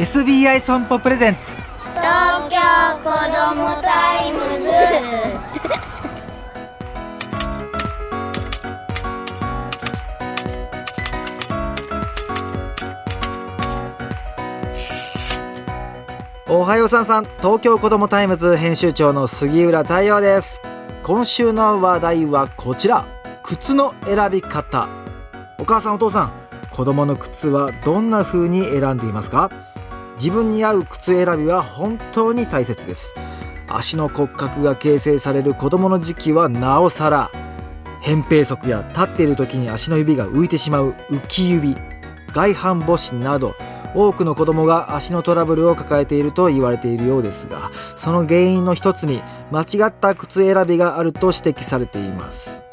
SBI 損保プレゼンツ。東京子どもタイムズ。おはようさんさん。 TOKYO こども TIMES 編集長の杉浦太陽です。今週の話題はこちら。靴の選び方。お母さんお父さん子供の靴はどんな風に選んでいますか？自分に合う靴選びは本当に大切です。足の骨格が形成される子供の時期はなおさら扁平足や立っている時に足の指が浮いてしまう浮き指外反母趾など多くの子供が足のトラブルを抱えていると言われているようですがその原因の一つに間違った靴選びがあると指摘されています。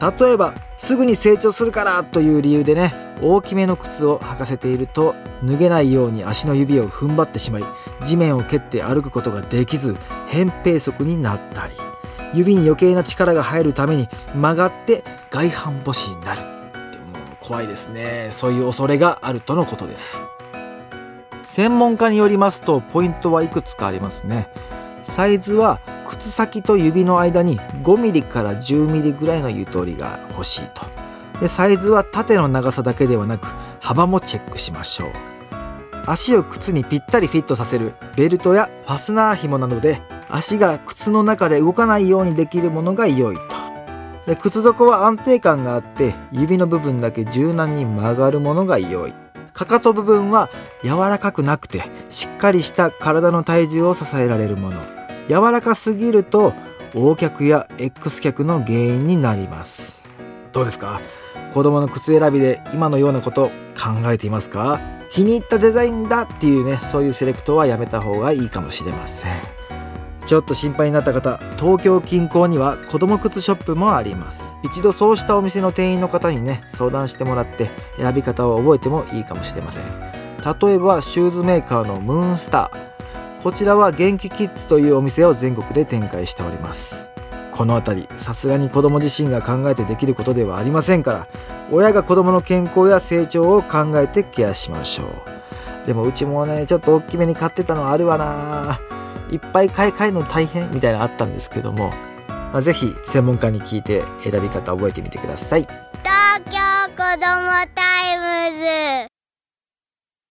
例えばすぐに成長するからという理由でね大きめの靴を履かせていると脱げないように足の指を踏ん張ってしまい地面を蹴って歩くことができず扁平足になったり指に余計な力が入るために曲がって外反母趾になる。ってもう怖いですね。そういう恐れがあるとのことです。専門家によりますとポイントはいくつかありますね。サイズは靴先と指の間に 5mm から 10mm ぐらいのゆとりが欲しいと。でサイズは縦の長さだけではなく幅もチェックしましょう。足を靴にぴったりフィットさせるベルトやファスナー紐などで足が靴の中で動かないようにできるものが良いと。で靴底は安定感があって指の部分だけ柔軟に曲がるものが良い。かかと部分は柔らかくなくてしっかりした体の体重を支えられるもの。柔らかすぎると横脚や X 脚の原因になります。どうですか？子供の靴選びで今のようなこと考えていますか？気に入ったデザインだっていうねそういうセレクトはやめた方がいいかもしれません。ちょっと心配になった方東京近郊には子供靴ショップもあります。一度そうしたお店の店員の方にね相談してもらって選び方を覚えてもいいかもしれません。例えばシューズメーカーのムーンスター。こちらは元気キッズというお店を全国で展開しております。この辺りさすがに子供自身が考えてできることではありませんから親が子供の健康や成長を考えてケアしましょう。でもうちもねちょっと大きめに買ってたのあるわな。いっぱい買い替えるの大変みたいなのあったんですけども、まあ、ぜひ専門家に聞いて選び方覚えてみてください。東京子どもタイムズ。